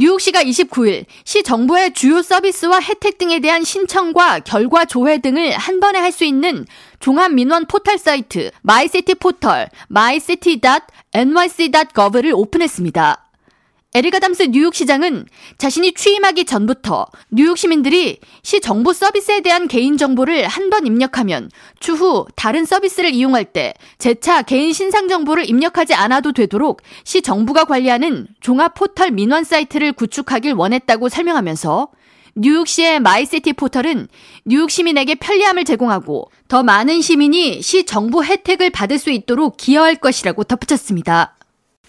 뉴욕시가 29일 시 정부의 주요 서비스와 혜택 등에 대한 신청과 결과 조회 등을 한 번에 할 수 있는 종합 민원 포털 사이트 MyCity 포털 mycity.nyc.gov를 오픈했습니다. 에릭 아담스 뉴욕시장은 자신이 취임하기 전부터 뉴욕 시민들이 시 정부 서비스에 대한 개인정보를 한 번 입력하면 추후 다른 서비스를 이용할 때 재차 개인 신상 정보를 입력하지 않아도 되도록 시 정부가 관리하는 종합 포털 민원 사이트를 구축하길 원했다고 설명하면서 뉴욕시의 마이시티 포털은 뉴욕 시민에게 편리함을 제공하고 더 많은 시민이 시 정부 혜택을 받을 수 있도록 기여할 것이라고 덧붙였습니다.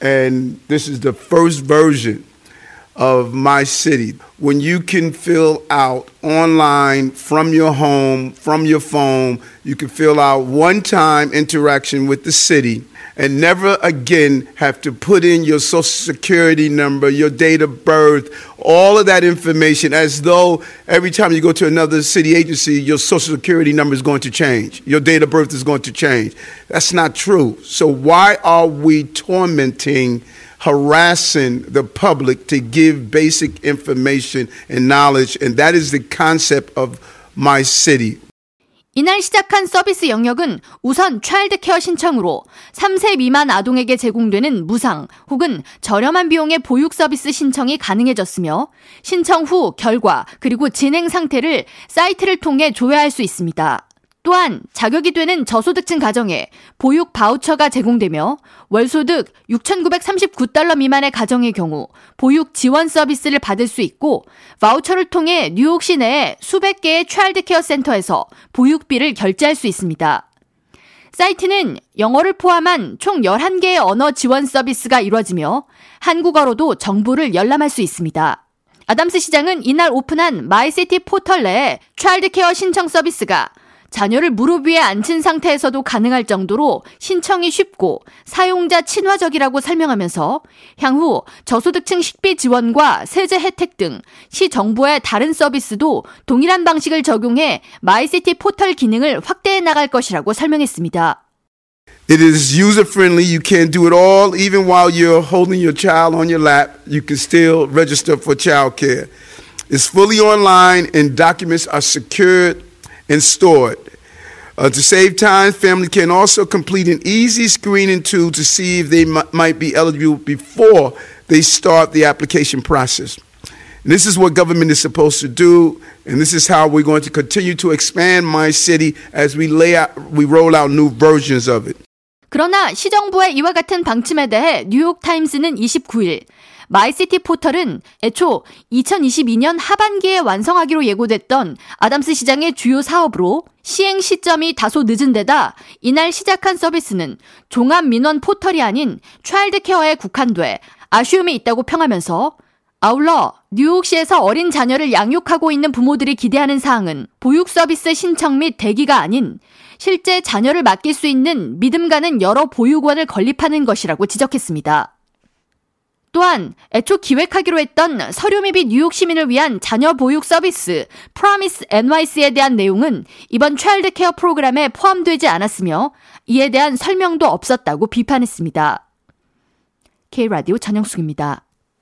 And this is the first version of my city. When you can fill out online from your home, from your phone, you can fill out one time interaction with the city and never again have to put in your social security number, your date of birth, all of that information as though every time you go to another city agency, your social security number is going to change, your date of birth is going to change. That's not true. So, why are we tormenting? harassing the public to give basic information and knowledge, and that is the concept of my city. 이날 시작한 서비스 영역은 우선 차일드 케어 신청으로 3세 미만 아동에게 제공되는 무상 혹은 저렴한 비용의 보육 서비스 신청이 가능해졌으며 신청 후 결과 그리고 진행 상태를 사이트를 통해 조회할 수 있습니다. 또한 자격이 되는 저소득층 가정에 보육 바우처가 제공되며 월소득 6,939달러 미만의 가정의 경우 보육 지원 서비스를 받을 수 있고 바우처를 통해 뉴욕 시 내에 수백 개의 child care 센터에서 보육비를 결제할 수 있습니다. 사이트는 영어를 포함한 총 11개의 언어 지원 서비스가 이루어지며 한국어로도 정보를 열람할 수 있습니다. 아담스 시장은 이날 오픈한 MyCity 포털 내에 child care 신청 서비스가 자녀를 무릎 위에 앉힌 상태에서도 가능할 정도로 신청이 쉽고 사용자 친화적이라고 설명하면서 향후 저소득층 식비 지원과 세제 혜택 등 시 정부의 다른 서비스도 동일한 방식을 적용해 MyCity 포털 기능을 확대해 나갈 것이라고 설명했습니다. It is user friendly. You can do it all. Even while you're holding your child on your lap, you can still register for child care. It's fully online and documents are secured and stored. Uh, to save time, family can also complete an easy screening tool to see if they m- might be eligible before they start the application process. And this is what government is supposed to do, and this is how we're going to continue to expand my city as we lay out, we roll out new versions of it. 그러나 시정부의 이와 같은 방침에 대해 뉴욕 타임스는 29일 MyCity 포털은 애초 2022년 하반기에 완성하기로 예고됐던 아담스 시장의 주요 사업으로 시행 시점이 다소 늦은 데다 이날 시작한 서비스는 종합 민원 포털이 아닌 child care에 국한돼 아쉬움이 있다고 평하면서 아울러 뉴욕시에서 어린 자녀를 양육하고 있는 부모들이 기대하는 사항은 보육 서비스 신청 및 대기가 아닌 실제 자녀를 맡길 수 있는 믿음 가는 여러 보육원을 건립하는 것이라고 지적했습니다. 또한 애초 기획하기로 했던 서류미비 뉴욕 시민을 위한 자녀 보육 서비스 Promise NYC에 대한 내용은 이번 child care 프로그램에 포함되지 않았으며 이에 대한 설명도 없었다고 비판했습니다. K라디오 전영숙입니다.